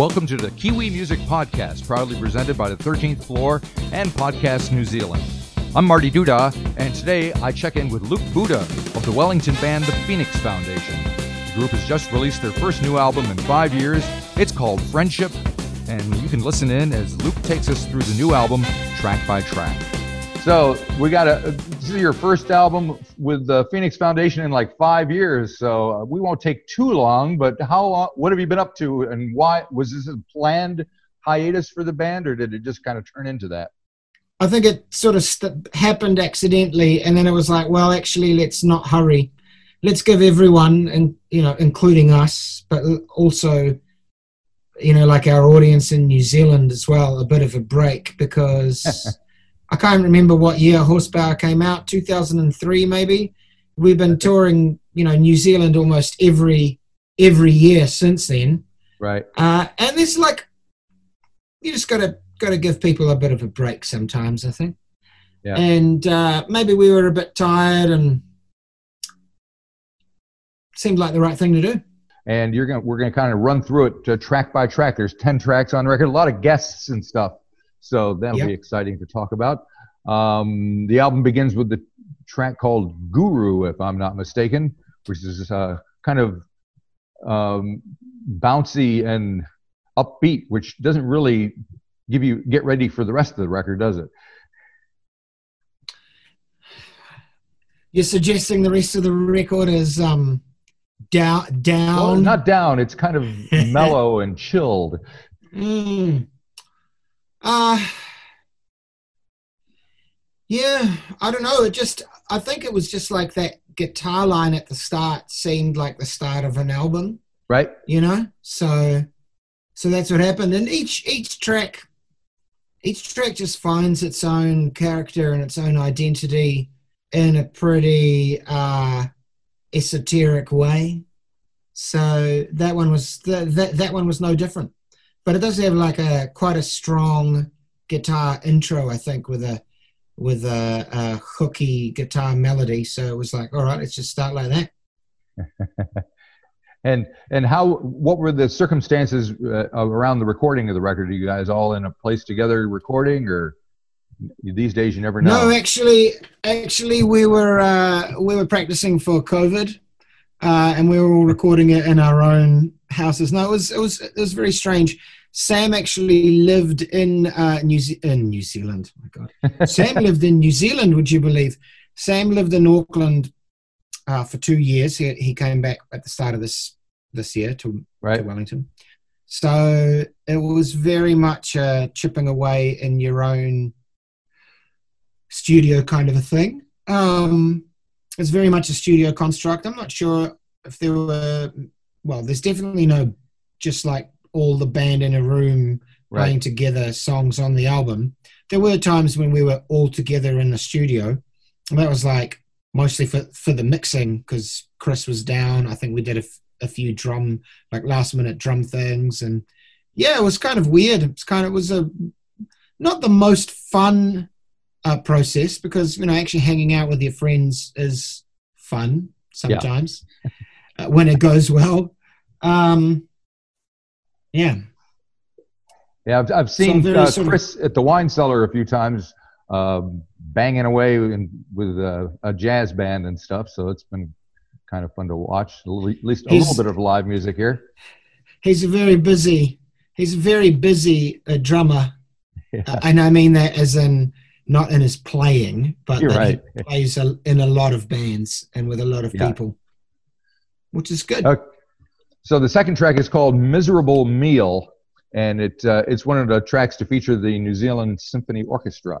Welcome to the Kiwi Music Podcast, proudly presented by the 13th Floor and Podcast New Zealand. I'm Marty Duda, and today I check in with Luke Buddha of the Wellington band The Phoenix Foundation. The group has just released their first new album in five years. It's called Friendship, and you can listen in as Luke takes us through the new album track by track. So we got a this is your first album with the Phoenix Foundation in like five years. So uh, we won't take too long. But how long? What have you been up to, and why was this a planned hiatus for the band, or did it just kind of turn into that? I think it sort of st- happened accidentally, and then it was like, well, actually, let's not hurry. Let's give everyone, and you know, including us, but also, you know, like our audience in New Zealand as well, a bit of a break because I can't remember what year Horsepower came out, 2003 maybe. We've been touring, you know, New Zealand almost every every year since then. Right. Uh, and it's like you just got to got to give people a bit of a break sometimes. I think. Yeah. And uh, maybe we were a bit tired and seemed like the right thing to do. And you're gonna we're gonna kind of run through it uh, track by track. There's ten tracks on record, a lot of guests and stuff. So that'll Yep. be exciting to talk about. Um, the album begins with the track called Guru, if I'm not mistaken, which is uh, kind of um, bouncy and upbeat, which doesn't really give you get ready for the rest of the record, does it? You're suggesting the rest of the record is um, down down. Well, not down. It's kind of mellow and chilled. Mm. Uh yeah, I don't know. It just I think it was just like that guitar line at the start seemed like the start of an album, Right? you know? So so that's what happened. And each each track each track just finds its own character and its own identity in a pretty uh esoteric way. So that one was that that, that one was no different but it does have like a quite a strong guitar intro, I think, with a with a, a hooky guitar melody. So it was like, all right, let's just start like that. And and how? What were the circumstances uh, around the recording of the record? Are you guys all in a place together recording, or these days you never know? No, actually, actually, we were uh, we were practicing for COVID, uh, and we were all recording it in our own houses. No, it was it was it was very strange. Sam actually lived in uh, New Ze- in New Zealand. Oh my God, Sam lived in New Zealand. Would you believe? Sam lived in Auckland uh, for two years. He, he came back at the start of this this year to, to. Wellington. So it was very much uh, chipping away in your own studio kind of a thing. Um, it's very much a studio construct. I'm not sure if there were, well, there's definitely no just like all the band in a room playing together songs on the album. There were times when we were all together in the studio. And that was like mostly for, for the mixing because Chris was down. I think we did a, f- a few drum, like last minute drum things. And yeah, it was kind of weird. It's kind of, it was a, not the most fun uh, process because, you know, actually hanging out with your friends is fun sometimes uh, when it goes well. Um, yeah. Yeah, I've, I've seen very uh, sort of- Chris at the wine cellar a few times, um, banging away in, with uh, a jazz band and stuff. So it's been kind of fun to watch. At least a He's- little bit of live music here. he's a very busy he's a very busy uh, drummer Yeah. uh, and i mean that as in not in his playing but that right. he plays a, in a lot of bands and with a lot of Yeah. people which is good Okay. So the second track is called "Miserable Meal," and it uh, it's one of the tracks to feature the New Zealand Symphony Orchestra.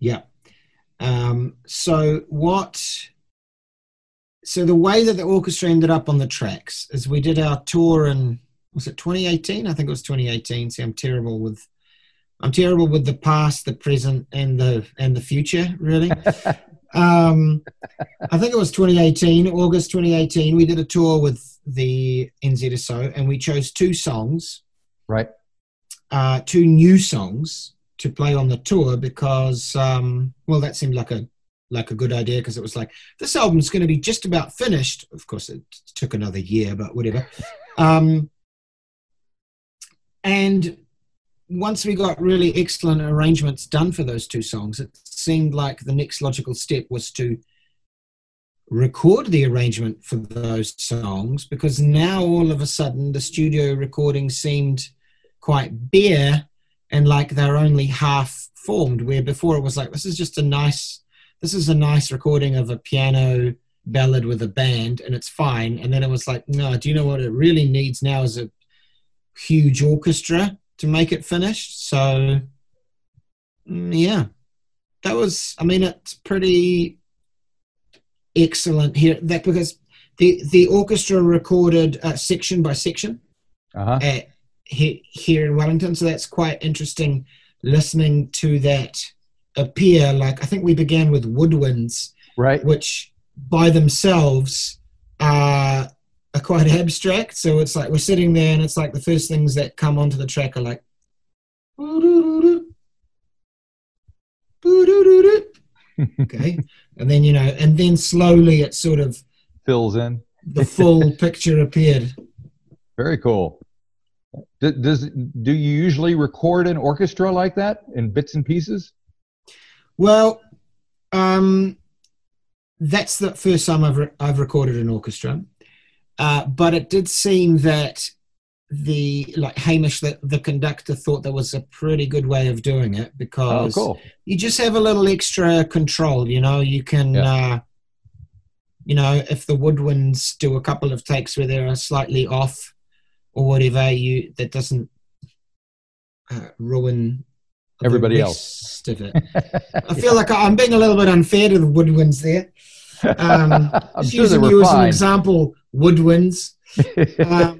yeah. Um, so what so the way that the orchestra ended up on the tracks is we did our tour in was it 2018 i think it was 2018 see i'm terrible with i'm terrible with the past the present and the and the future really um, I think it was 2018, August 2018. We did a tour with the NZSO and we chose two songs, Right. uh, two new songs to play on the tour because, um, well, that seemed like a like a good idea because it was like this album's going to be just about finished. Of course, it took another year, but whatever. Um, and once we got really excellent arrangements done for those two songs, it seemed like the next logical step was to record the arrangement for those songs because now all of a sudden the studio recording seemed quite bare and like they're only half formed where before it was like this is just a nice this is a nice recording of a piano ballad with a band and it's fine. And then it was like no do you know what it really needs now is a huge orchestra to make it finished so mm, yeah that was i mean it's pretty excellent here that because the the orchestra recorded uh, section by section Uh-huh. at, he, here in Wellington, so that's quite interesting listening to that appear. Like I think we began with woodwinds, Right. which by themselves are, are quite abstract. So it's like we're sitting there, and it's like the first things that come onto the track are like. okay and then you know and then slowly it sort of Fills in. the full picture appeared Very cool. Does do you usually record an orchestra like that in bits and pieces? well um that's the first time i've, re- I've recorded an orchestra uh, but it did seem that the like hamish the, the conductor thought that was a pretty good way of doing it Oh, because cool. you just have a little extra control you know you can Yeah. uh you know if the woodwinds do a couple of takes where they're slightly off or whatever you that doesn't uh, ruin Everybody else. of it i feel like i'm being a little bit unfair to the woodwinds there um, I'm just sure using you as an example woodwinds um,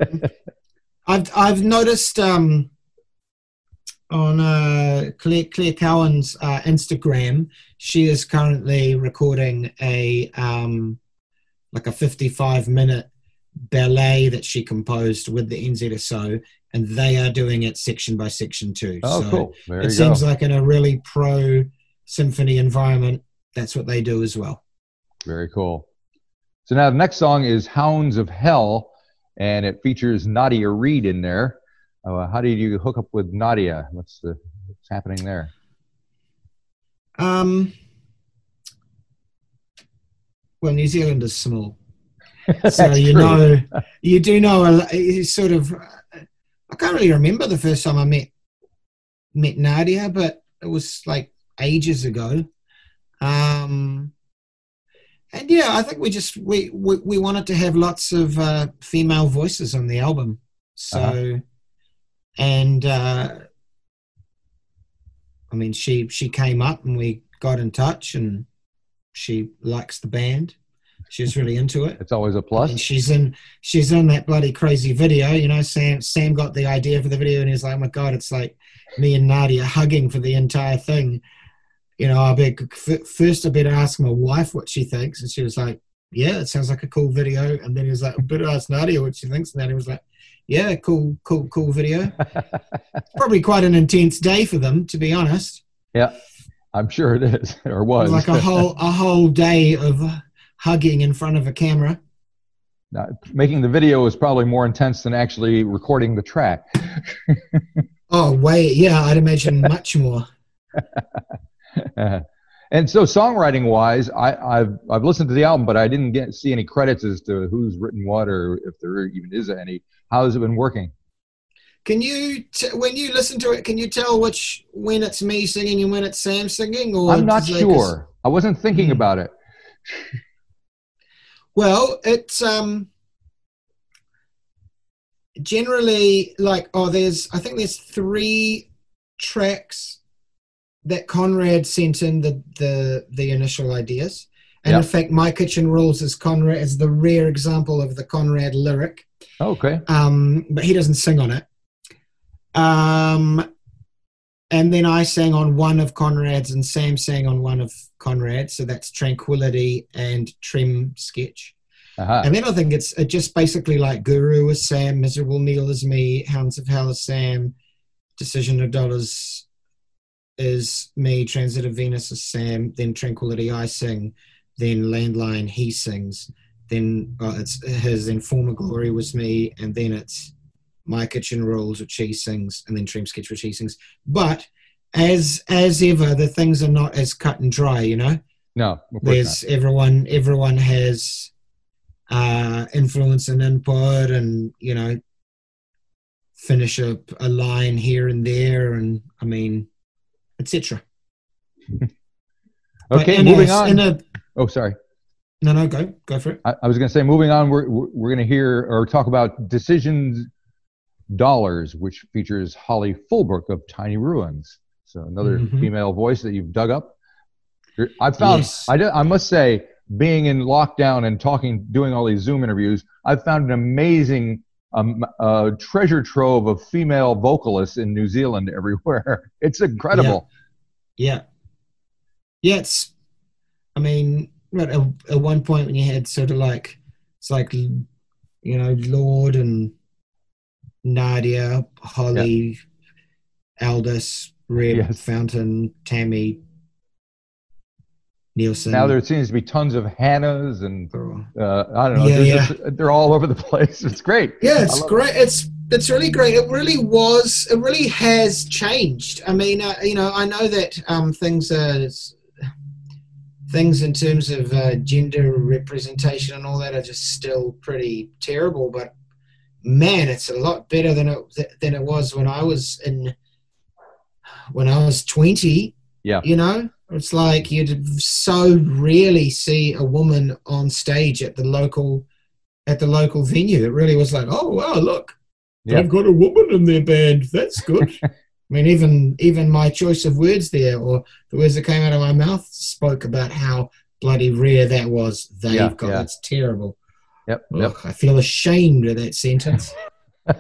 I've I've noticed um, on uh, Claire, Claire Cowan's uh, Instagram, she is currently recording a um, like a 55 minute ballet that she composed with the NZSO, and they are doing it section by section too. oh, so cool. There it seems go. like in a really pro symphony environment, that's what they do as well. Very cool. So now the next song is Hounds of Hell, and it features Nadia Reid in there. Uh, how did you hook up with Nadia? What's the what's happening there? Um, well, New Zealand is small, so you true. know, you do know a, sort of. I can't really remember the first time I met met Nadia, but it was like ages ago. Um, and yeah, I think we just we we, we wanted to have lots of uh, female voices on the album, so Uh-huh. and uh, I mean, she she came up and we got in touch, and she likes the band. She's really into it. It's always a plus. And she's in she's in that bloody crazy video. You know, Sam Sam got the idea for the video, and he's like, "Oh my god, it's like me and Nadia hugging for the entire thing." You know, I be first I better ask my wife what she thinks, and she was like, "Yeah, it sounds like a cool video." And then he was like, "I better ask Nadia what she thinks," and Nadia was like, "Yeah, cool, cool, cool video." Probably quite an intense day for them, to be honest. yeah, I'm sure it is or It was. was like a whole a whole day of hugging in front of a camera. Now, making the video is probably more intense than actually recording the track. Oh, wait, yeah, I'd imagine much more. and so, songwriting wise, I, I've I've listened to the album, but I didn't get see any credits as to who's written what or if there even is any. How has it been working? Can you, t- when you listen to it, can you tell which when it's me singing and when it's Sam singing? Or I'm not sure. I wasn't thinking Hmm. about it. Well, it's um generally like oh, there's I think there's three tracks that Conrad sent in the the the initial ideas, and in fact, my kitchen rules is Conrad is the rare example of the Conrad lyric. Okay. um, but he doesn't sing on it. Um, and then I sang on one of Conrad's, and Sam sang on one of Conrad's. So that's Tranquility and Trem Sketch. Uh-huh. And then I think it's it just basically like Guru is Sam, Miserable Meal is me, Hounds of Hell is Sam, Decision of Dollars is me, Transit of Venus is Sam, then Tranquility I sing, then Landline he sings, then well, it's his then Former Glory was me, and then it's My Kitchen Rules, which he sings, and then Trem Sketch, which he sings. But as as ever, the things are not as cut and dry. You know, No, of course there's everyone everyone has uh, influence and input, and you know, finish a, a line here and there, and I mean, etc. Okay, moving on. A, oh, sorry. no, no, go go for it. I, I was going to say, moving on, we're, we're, we're going to hear or talk about Decisions Dollars, which features Hollie Fullbrook of Tiny Ruins. So another Mhm. female voice that you've dug up. I found, Yes. I, did, I must say, being in lockdown and talking, doing all these Zoom interviews, I've found an amazing um, uh, treasure trove of female vocalists in New Zealand everywhere. It's incredible. Yeah. Yeah, it's, I mean, at, at one point when you had sort of like, it's like, you know, Lorde and Nadia, Hollie, Aldous, Reb, Yes. Fountain, Tami, Neilson. Now there seems to be tons of Hannahs and uh, I don't know. Yeah, yeah. just- they're all over the place. It's great. Yeah, it's great. It's it's really great. It really was. It really has changed. I mean, uh, you know, I know that um, things are things in terms of uh, gender representation and all that are just still pretty terrible. But man, it's a lot better than it than it was when I was in when I was twenty. Yeah. you know, it's like you'd so rarely see a woman on stage at the local at the local venue. It really was like, oh wow, look, Yeah. they've got a woman in their band. That's good. I mean, even even my choice of words there, or the words that came out of my mouth, spoke about how bloody rare that was. They've Yeah, got yeah. it's terrible. Yep. yep. I feel ashamed of that sentence.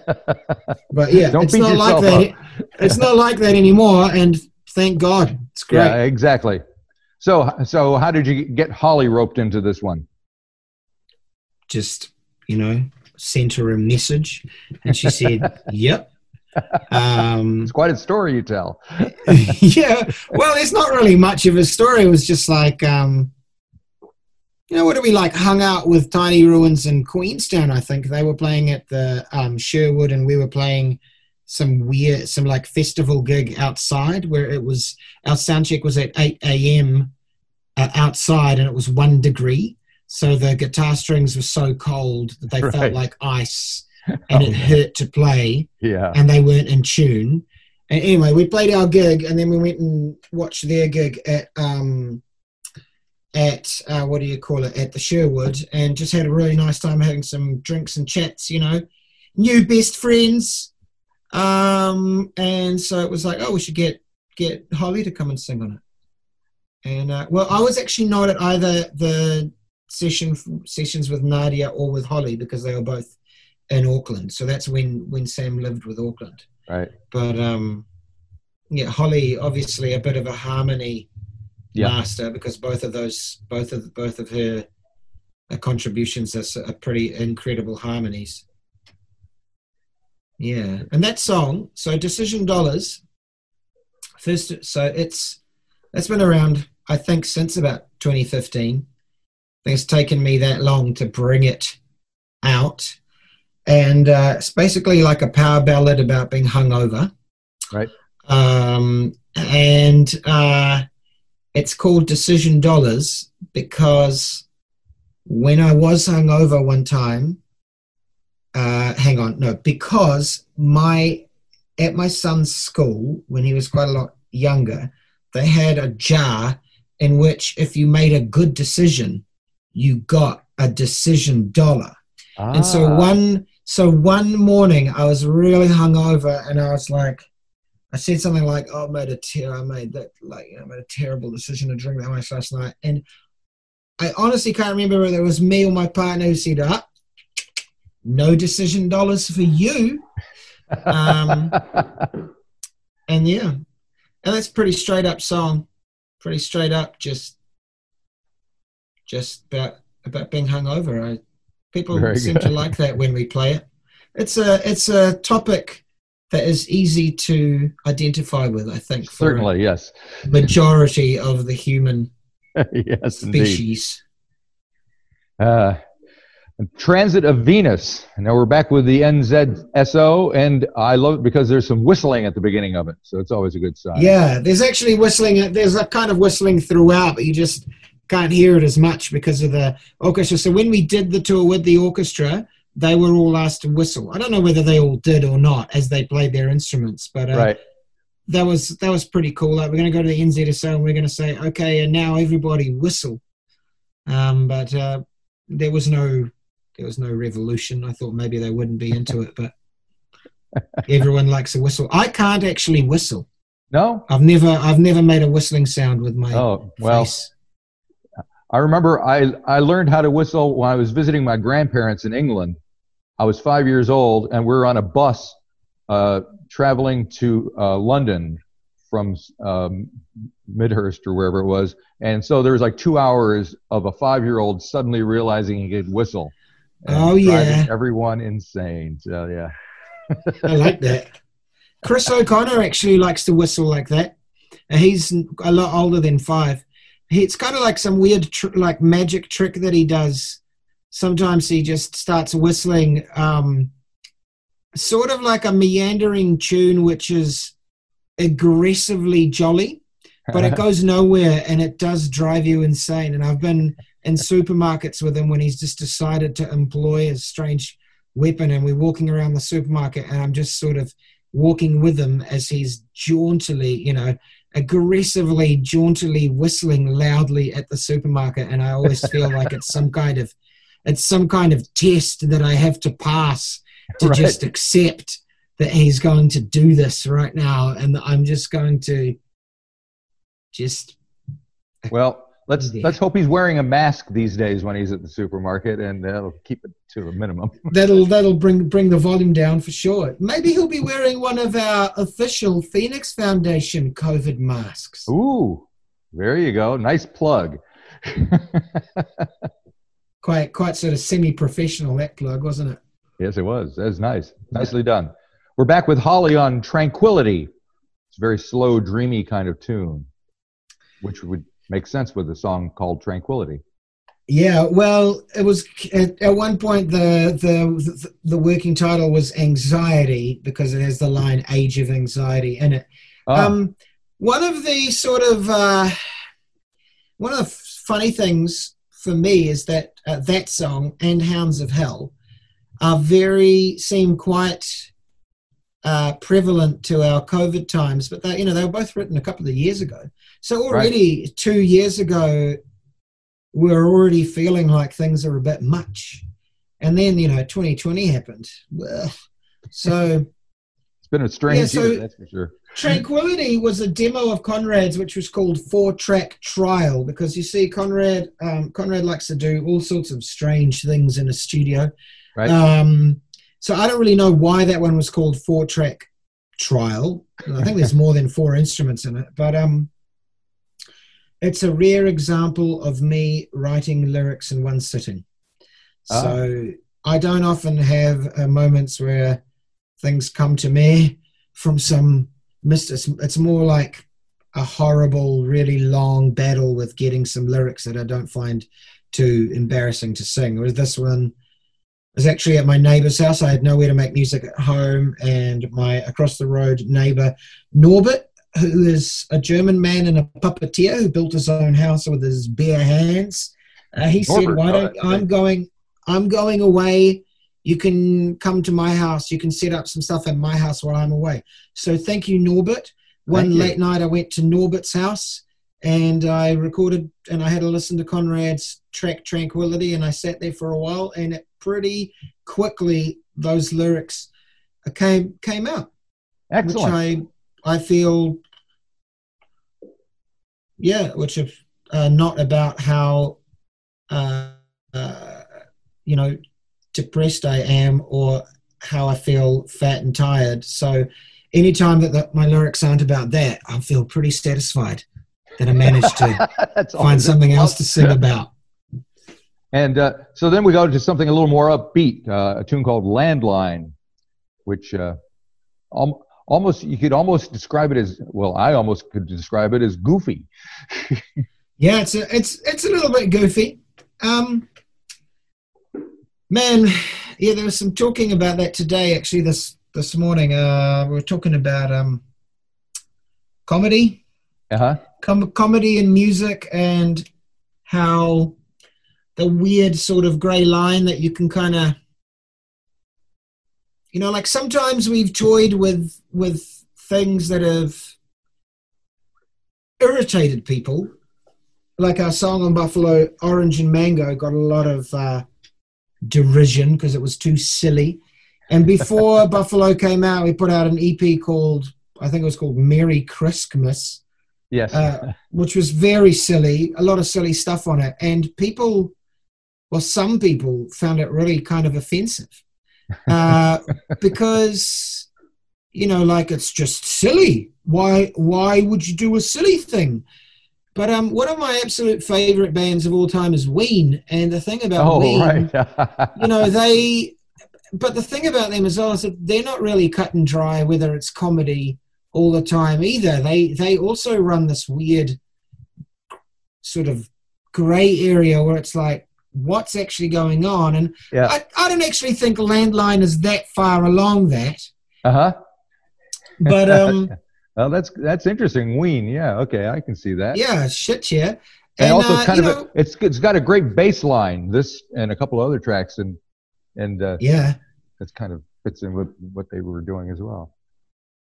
But yeah, Don't it's not like that. It's not like that anymore, and thank God, it's great. Yeah, exactly. So, so how did you get Hollie roped into this one? just you know sent her a message and she said yep um It's quite a story you tell. yeah well it's not really much of a story it was just like um you know what do we like hung out with tiny ruins in queenstown i think they were playing at the um sherwood and we were playing some weird some like festival gig outside where it was our sound check was at 8 a.m uh, outside and it was one degree so the guitar strings were so cold that they Right. felt like ice and it Oh, hurt to play Yeah. and they weren't in tune. And anyway, we played our gig, and then we went and watched their gig at um, at uh, what do you call it at the Sherwood, and just had a really nice time having some drinks and chats. You know, new best friends. Um, and so it was like, oh, we should get get Hollie to come and sing on it. And uh, well, I was actually not at either the session sessions with Nadia or with Hollie because they were both in Auckland. So that's when when Sam lived with Auckland. Right. But um, yeah, Hollie obviously a bit of a harmony Yeah. master because both of those both of both of her uh, contributions are, are pretty incredible harmonies. Yeah, and that song, so Decision Dollars, first, so it's it's been around I think since about 2015. I think it's taken me that long to bring it out, and uh, it's basically like a power ballad about being hungover. Right. Um, and uh, it's called Decision Dollars because when I was hungover one time, uh, hang on, no, because my at my son's school when he was quite a lot younger, they had a jar in which if you made a good decision, you got a decision dollar. Ah. And so Ah, one so one morning I was really hungover and I was like I said something like, "Oh, I made a ter- I made that like I made a terrible decision to drink that much last night." And I honestly can't remember whether it was me or my partner who said, "Ah, no decision dollars for you." Um, and yeah, and that's pretty straight up song, pretty straight up, just just about about being hungover. I people Very seem good. to like that when we play it. It's a it's a topic that is easy to identify with. I think for Certainly, yes. majority of the human yes, indeed. species. Uh, Transit of Venus. Now we're back with the NZSO, and I love it because there's some whistling at the beginning of it, so it's always a good sign. Yeah, there's actually whistling. There's a kind of whistling throughout, but you just can't hear it as much because of the orchestra. So when we did the tour with the orchestra, they were all asked to whistle. I don't know whether they all did or not as they played their instruments, but uh, right. that was that was pretty cool. Like we're going to go to the NZSO and we're going to say, okay, and now everybody whistle. Um, but uh, there was no there was no revolution. I thought maybe they wouldn't be into it, but everyone likes a whistle. I can't actually whistle. No, I've never I've never made a whistling sound with my oh well. face. I remember I I learned how to whistle when I was visiting my grandparents in England. I was five years old, and we were on a bus uh, traveling to uh, London from um, Midhurst or wherever it was, and so there was like two hours of a five-year-old suddenly realizing he could whistle. Oh, yeah. everyone insane. So yeah, I like that. Chris O'Connor actually likes to whistle like that. He's a lot older than five. He, it's kind of like some weird, tr- like magic trick that he does. Sometimes he just starts whistling, um, sort of like a meandering tune, which is aggressively jolly, but it goes nowhere and it does drive you insane. And I've been in supermarkets with him when he's just decided to employ a strange weapon, and we're walking around the supermarket, and I'm just sort of walking with him as he's jauntily, you know, aggressively, jauntily whistling loudly at the supermarket, and I always feel like it's some kind of it's some kind of test that I have to pass to Right. just accept that he's going to do this right now, and I'm just going to just well. Let's Yeah. let's hope he's wearing a mask these days when he's at the supermarket, and that'll keep it to a minimum. that'll that'll bring bring the volume down for sure. Maybe he'll be wearing one of our official Phoenix Foundation COVID masks. Ooh, there you go. Nice plug. Quite quite sort of semi-professional that plug, wasn't it? yes, it was. That was nice. Nicely done. We're back with Hollie on Tranquility. It's a very slow, dreamy kind of tune, which would make sense with a song called Tranquility. Yeah, well, it was at, at one point the, the the working title was anxiety because it has the line "Age of Anxiety" in it. Ah, Um, one of the sort of uh, one of the funny things for me is that uh, that song and "Hounds of Hell" are very seem quite uh, prevalent to our COVID times, but they, you know they were both written a couple of years ago. So already two years ago, we're already feeling like things are a bit much, and then you know 2020 happened. Well, so. it's been a strange yeah, so- year, that's for sure. Tranquility was a demo of Conrad's, which was called Four Track Trial, because you see, Conrad um, Conrad likes to do all sorts of strange things in a studio. Right. Um, so I don't really know why that one was called Four Track Trial. I think there's more than four instruments in it, but um, it's a rare example of me writing lyrics in one sitting. Ah. So I don't often have uh, moments where things come to me from some mist. It's, it's more like a horrible, really long battle with getting some lyrics that I don't find too embarrassing to sing. Whereas this one was actually at my neighbor's house. I had nowhere to make music at home, and my across the road neighbor Norbert, who is a German man and a puppeteer who built his own house with his bare hands, uh, he said, "Why don't I'm going? I'm going away." You can come to my house. You can set up some stuff at my house while I'm away. So thank you, Norbert. One Thank you. late night, I went to Norbert's house and I recorded and I had to listen to Conrad's track Tranquility and I sat there for a while and it pretty quickly those lyrics came came out, Excellent. which I I feel yeah, which are uh, not about how uh, uh, you know depressed I am or how I feel fat and tired. So anytime that the, my lyrics aren't about that, I feel pretty satisfied that I managed to find always- something else to sing about. And uh, so then we go to something a little more upbeat, uh, a tune called Landline, which uh, al- almost you could almost describe it as well. I almost could describe it as goofy. Yeah, it's a, it's it's a little bit goofy. Um, Man, yeah, there was some talking about that today. Actually, this this morning, uh, we were talking about um, comedy, Uh-huh. com- comedy and music, and how the weird sort of grey line that you can kind of, you know, like sometimes we've toyed with with things that have irritated people. Like our song on Buffalo, Orange and Mango, got a lot of uh, derision because it was too silly. And before Buffalo came out, we put out an EP called, I think it was called Merry Kriksmas, Yes. uh, which was very silly, a lot of silly stuff on it. And people, well, some people found it really kind of offensive uh, because, you know, like it's just silly. Why, why would you do a silly thing? But um, one of my absolute favorite bands of all time is Ween, and the thing about oh, Ween, right. you know they but the thing about them as well is that they're not really cut and dry whether it's comedy all the time either they they also run this weird sort of gray area where it's like what's actually going on and yeah. I, I don't actually think landline is that far along that Uh-huh. but um Well, that's that's interesting. Ween. Yeah. Okay. I can see that. yeah shit yeah And, also uh, kind of know, a, it's it's got a great bass line. This and a couple of other tracks and and uh, yeah that's kind of fits in with what they were doing as well.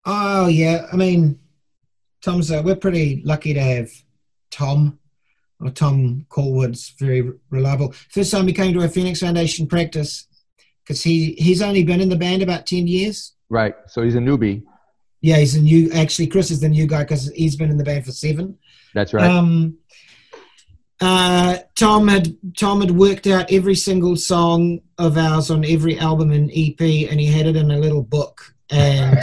Oh yeah, I mean, Tom's. Uh, we're pretty lucky to have Tom, or Tom Callwood's very reliable. First time he came to a Phoenix Foundation practice, because he he's only been in the band about ten years. Right. So he's a newbie. Yeah, he's a new. Actually, Chris is the new guy because he's been in the band for seven. That's right. Um, uh, Tom had Tom had worked out every single song of ours on every album and EP, and he had it in a little book. And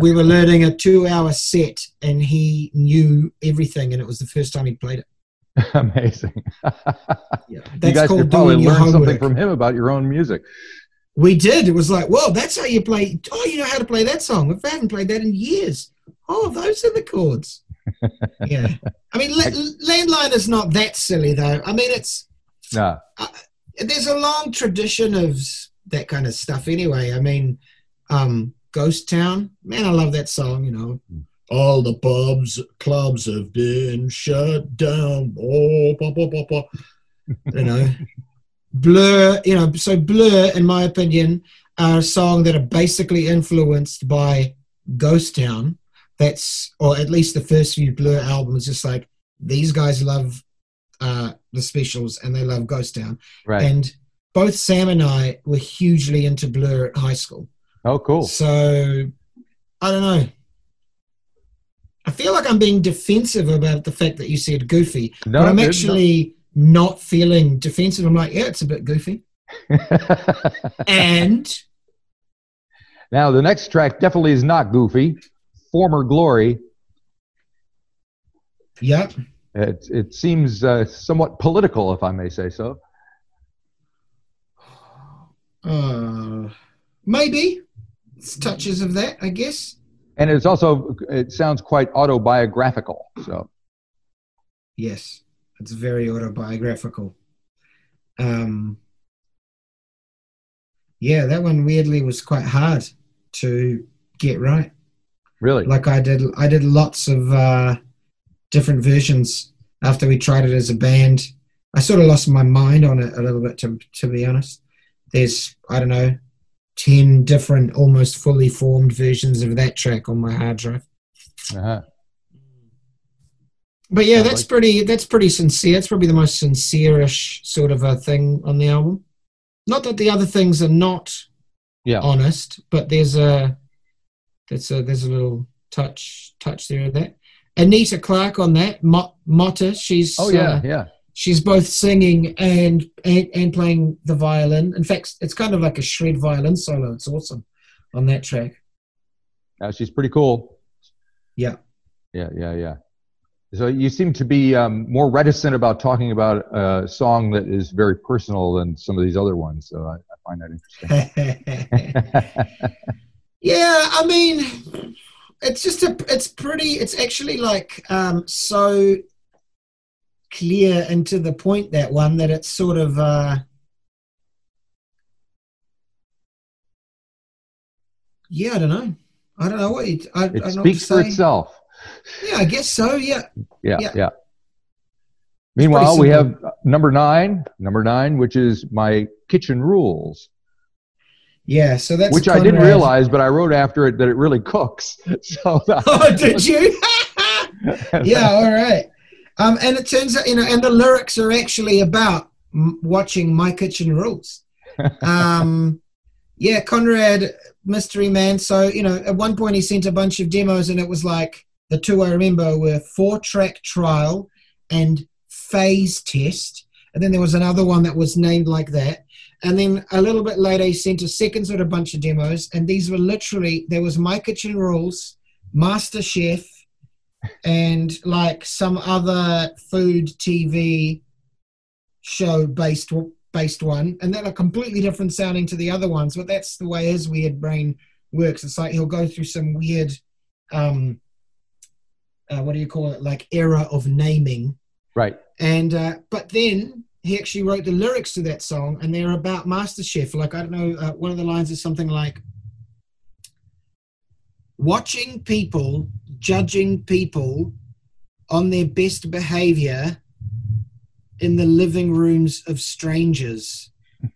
we were learning a two-hour set, and he knew everything, and it was the first time he played it. Amazing. Yeah, you guys could probably learn something from him about your own music. We did. It was like, well, that's how you play. Oh, you know how to play that song. If I haven't played that in years. Oh, those are the chords. yeah. I mean, la- landline is not that silly though. I mean, it's Nah. there's a long tradition of that kind of stuff anyway. I mean, um, Ghost Town, man, I love that song, you know. All the pubs, clubs have been shut down. Oh, bah, bah, bah, bah. you know. Blur, you know, so Blur, in my opinion, are a song that are basically influenced by Ghost Town. That's, or at least the first few Blur albums, just like these guys love uh, the specials and they love Ghost Town. Right. And both Sam and I were hugely into Blur at high school. Oh, cool. So I don't know. I feel like I'm being defensive about the fact that you said goofy, No, but I'm no- actually not feeling defensive. I'm like, yeah, it's a bit goofy. And now the next track definitely is not goofy. Former glory. yeah, It it seems uh, somewhat political, if I may say so. uh, maybe touches of that, I guess. And it's also it sounds quite autobiographical. So Yes, it's very autobiographical. Um, yeah, that one weirdly was quite hard to get right. really, Like I did, I did lots of uh, different versions after we tried it as a band. I sort of lost my mind on it a little bit, to to be honest. There's I don't know, ten different, almost fully formed versions of that track on my hard drive. uh-huh. But yeah, that's pretty. That's pretty sincere. It's probably the most sincere-ish sort of a thing on the album. Not that the other things are not yeah, honest, but there's a there's a there's a little touch touch there of that. Anita Clark on that, Mo- Motte. She's oh yeah, uh, yeah. She's both singing and, and and playing the violin. In fact, it's kind of like a shred violin solo. It's awesome on that track. Uh, she's pretty cool. Yeah. Yeah, yeah, yeah. So you seem to be um, more reticent about talking about a song that is very personal than some of these other ones. So I, I find that interesting. yeah, I mean, it's just a, it's pretty, it's actually like um, so clear and to the point that one that it's sort of uh, yeah i don't know i don't know what you, I, it I speaks for itself yeah i guess so yeah yeah yeah, yeah. meanwhile we have number nine number nine which is my kitchen rules yeah, so that's which I didn't realize, but I wrote after it that it really cooks. So, oh, did you? yeah, all right. Um, and it turns out, you know, and the lyrics are actually about m- watching My Kitchen Rules. Um, yeah, Conrad, mystery man. So, you know, at one point he sent a bunch of demos, and it was like the two I remember were four track trial and phase test. And then there was another one that was named like that. And then a little bit later, he sent a second sort of bunch of demos. And these were literally, there was My Kitchen Rules, Master Chef, and like some other food TV show based based one, and they're completely different sounding to the other ones. But that's the way his weird brain works. It's like he'll go through some weird, um, uh, what do you call it, like era of naming, right. and uh, but then he actually wrote the lyrics to that song, and they're about MasterChef. Like I don't know, uh, one of the lines is something like, "Watching people, judging people on their best behavior in the living rooms of strangers."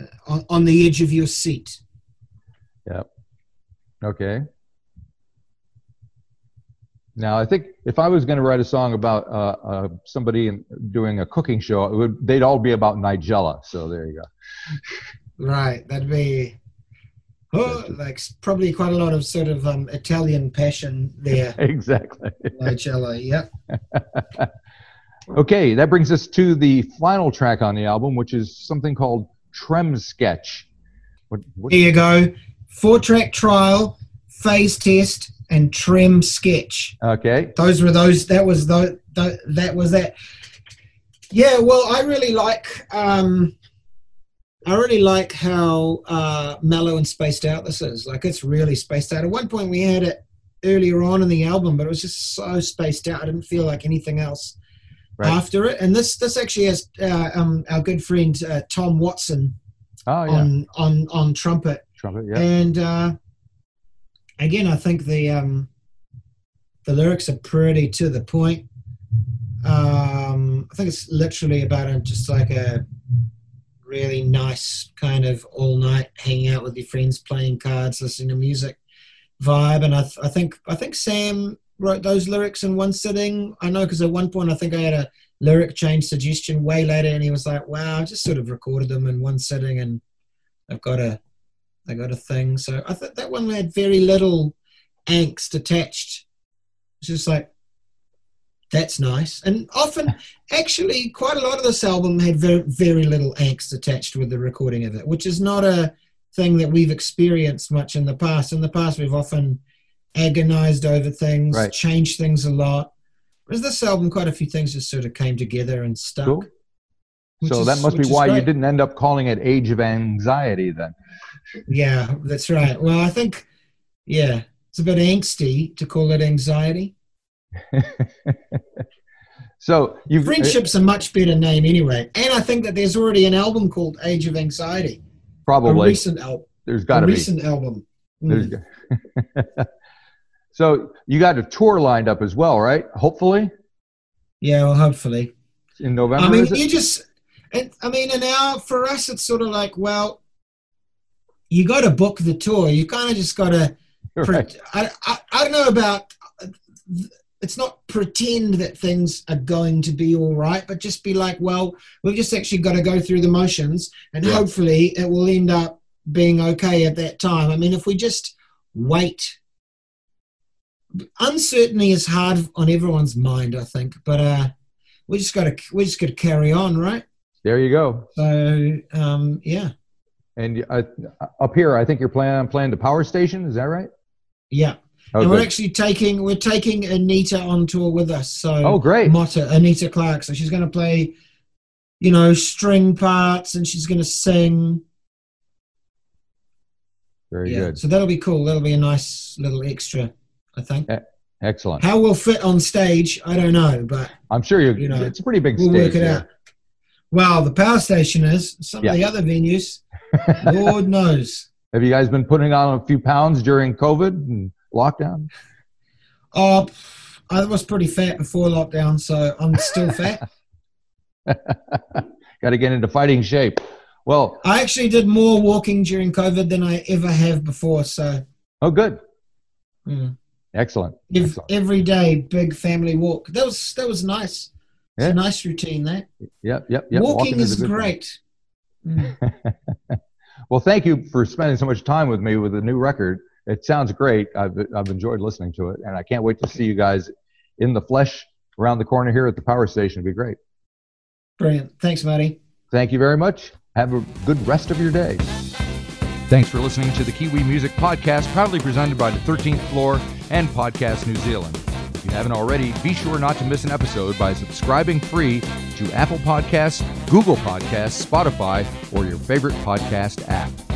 Uh, on, on the edge of your seat. Yep. Okay. Now, I think if I was going to write a song about uh, uh, somebody in, doing a cooking show, it would, they'd all be about Nigella. So there you go. Right, that'd be oh, like probably quite a lot of sort of um, Italian passion there, Exactly. Nigella. Yep. Okay, that brings us to the final track on the album, which is something called Trem Sketch. What, what, There you go. Four track trial, phase test, and trem sketch. okay, Those were those. That was the, the that was that. Yeah, well, I really like. Um, I really like how uh, mellow and spaced out this is. Like it's really spaced out. At one point, we had it earlier on in the album, but it was just so spaced out. I didn't feel like anything else Right. after it. And this this actually has uh, um, our good friend uh, Tom Watson oh yeah, on on on trumpet. trumpet, yeah, And uh, again, I think the um, the lyrics are pretty to the point. Um, I think it's literally about a, just like a really nice kind of all night hanging out with your friends, playing cards, listening to music vibe. And I, th- I think I think Sam wrote those lyrics in one sitting. I know because at one point I think I had a lyric change suggestion way later, and he was like, "Wow, I just sort of recorded them in one sitting, and I've got a I got a thing." So I thought that one had very little angst attached. It's just like that's nice, and often actually quite a lot of this album had very very little angst attached with the recording of it, which is not a thing that we've experienced much in the past. In the past, we've often agonized over things, Right. changed things a lot. Whereas this album, quite a few things just sort of came together and stuck. Cool. So is- that must be why you didn't end up calling it Age of Anxiety then. Yeah, that's right. Well, I think, yeah, it's a bit angsty to call it anxiety. so you've Friendship's a much better name anyway. And I think that there's already an album called Age of Anxiety. A probably recent, album. There's got to be. recent album. Mm. so you got a tour lined up as well, right? Hopefully Yeah, well, hopefully. in November. I mean, you just, it, I mean, and now for us, it's sort of like, well, you got to book the tour. You kind of just got to, right. I, I, I don't know about, it's not pretend that things are going to be all right, but just be like, well, we've just actually got to go through the motions and Yeah. hopefully it will end up being okay at that time. I mean, if we just wait, uncertainty is hard on everyone's mind, I think, but, uh, we just got to we just got to carry on, right? There you go. So um, yeah, And uh, up here, I think you're planning on playing the power station. Is that right? yeah. Oh, and we're actually taking we're taking Anita on tour with us. So oh great. Motte, Anita Clark. So she's going to play, you know, string parts, and she's going to sing. Very yeah. good. So that'll be cool. That'll be a nice little extra, I think. Excellent. How we'll fit on stage, I don't know, but I'm sure you. you know, it's a pretty big we'll stage. work it there. out. Well, the power station is. Some Yeah. of the other venues, Lord knows. Have you guys been putting on a few pounds during COVID and lockdown? Oh, I was pretty fat before lockdown, so I'm still fat. Got to get into fighting shape. Well, I actually did more walking during COVID than I ever have before. So oh, good. mm. Excellent. Ev- Excellent. every day, big family walk. That was that was nice. It's Yeah. a nice routine. That Yep, yep, yep. walking, is, a good thing. great. Mm. Well, thank you for spending so much time with me with the new record. It sounds great. I've, I've enjoyed listening to it, and I can't wait to see you guys in the flesh around the corner here at the power station. It'd be great. Brilliant. Thanks, Marty. Thank you very much. Have a good rest of your day. Thanks for listening to the Kiwi Music Podcast, proudly presented by the 13th Floor and Podcast New Zealand. If you haven't already, be sure not to miss an episode by subscribing free to Apple Podcasts, Google Podcasts, Spotify, or your favorite podcast app.